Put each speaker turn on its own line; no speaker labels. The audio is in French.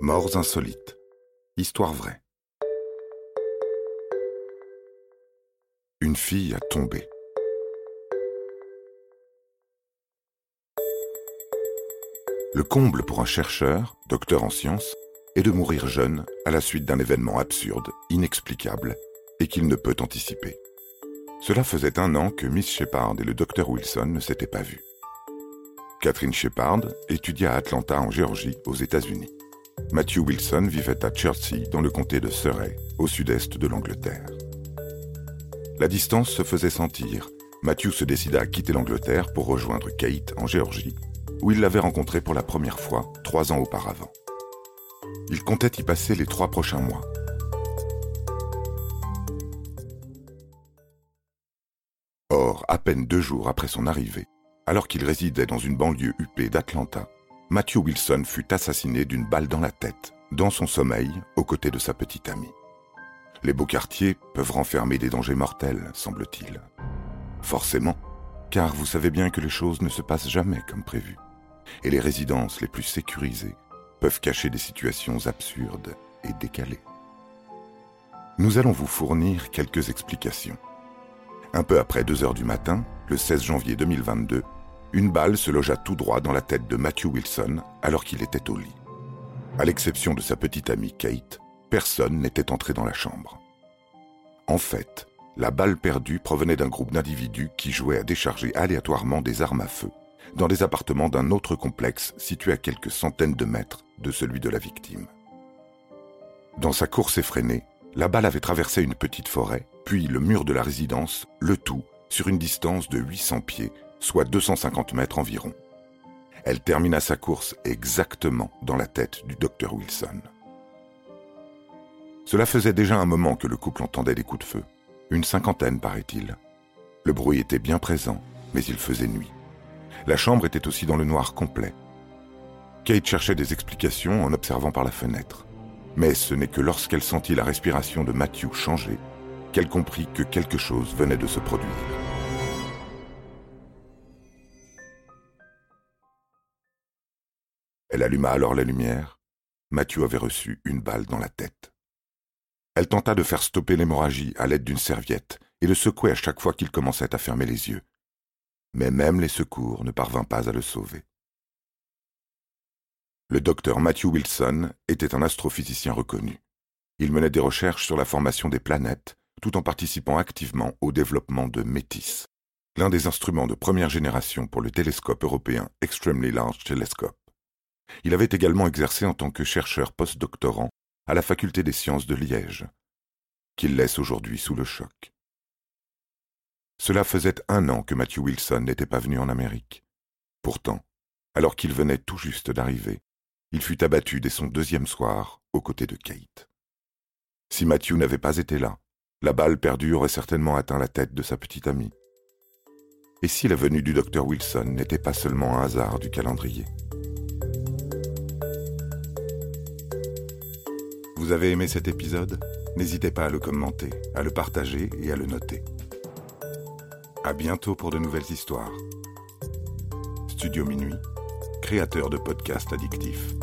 Morts insolites. Histoire vraie. Une fille a tombé. Le comble pour un chercheur, docteur en sciences, est de mourir jeune à la suite d'un événement absurde, inexplicable, et qu'il ne peut anticiper. Cela faisait un an que Miss Shepard et le docteur Wilson ne s'étaient pas vus. Catherine Shepard étudia à Atlanta en Géorgie, aux États-Unis. Matthew Wilson vivait à Chertsey, dans le comté de Surrey, au sud-est de l'Angleterre. La distance se faisait sentir. Matthew se décida à quitter l'Angleterre pour rejoindre Kate en Géorgie, où il l'avait rencontrée pour la première fois trois ans auparavant. Il comptait y passer les trois prochains mois. Or, à peine deux jours après son arrivée, alors qu'il résidait dans une banlieue huppée d'Atlanta, Matthew Wilson fut assassiné d'une balle dans la tête, dans son sommeil, aux côtés de sa petite amie. Les beaux quartiers peuvent renfermer des dangers mortels, semble-t-il. Forcément, car vous savez bien que les choses ne se passent jamais comme prévu, et les résidences les plus sécurisées peuvent cacher des situations absurdes et décalées. Nous allons vous fournir quelques explications. Un peu après 2 heures du matin, le 16 janvier 2022, une balle se logea tout droit dans la tête de Matthew Wilson alors qu'il était au lit. À l'exception de sa petite amie Kate, personne n'était entré dans la chambre. En fait, la balle perdue provenait d'un groupe d'individus qui jouaient à décharger aléatoirement des armes à feu dans des appartements d'un autre complexe situé à quelques centaines de mètres de celui de la victime. Dans sa course effrénée, la balle avait traversé une petite forêt, puis le mur de la résidence, le tout sur une distance de 800 pieds soit 250 mètres environ. Elle termina sa course exactement dans la tête du docteur Wilson. Cela faisait déjà un moment que le couple entendait des coups de feu, une cinquantaine paraît-il. Le bruit était bien présent, mais il faisait nuit. La chambre était aussi dans le noir complet. Kate cherchait des explications en observant par la fenêtre. Mais ce n'est que lorsqu'elle sentit la respiration de Matthew changer qu'elle comprit que quelque chose venait de se produire. Elle alluma alors la lumière. Mathieu avait reçu une balle dans la tête. Elle tenta de faire stopper l'hémorragie à l'aide d'une serviette et le secouait à chaque fois qu'il commençait à fermer les yeux. Mais même les secours ne parvinrent pas à le sauver. Le docteur Matthew Wilson était un astrophysicien reconnu. Il menait des recherches sur la formation des planètes, tout en participant activement au développement de METIS, l'un des instruments de première génération pour le télescope européen Extremely Large Telescope. Il avait également exercé en tant que chercheur postdoctorant à la faculté des sciences de Liège, qu'il laisse aujourd'hui sous le choc. Cela faisait un an que Matthew Wilson n'était pas venu en Amérique. Pourtant, alors qu'il venait tout juste d'arriver, il fut abattu dès son deuxième soir aux côtés de Kate. Si Matthew n'avait pas été là, la balle perdue aurait certainement atteint la tête de sa petite amie. Et si la venue du docteur Wilson n'était pas seulement un hasard du calendrier? Vous avez aimé cet épisode? N'hésitez pas à le commenter, à le partager et à le noter. À bientôt pour de nouvelles histoires. Studio Minuit, créateur de podcasts addictifs.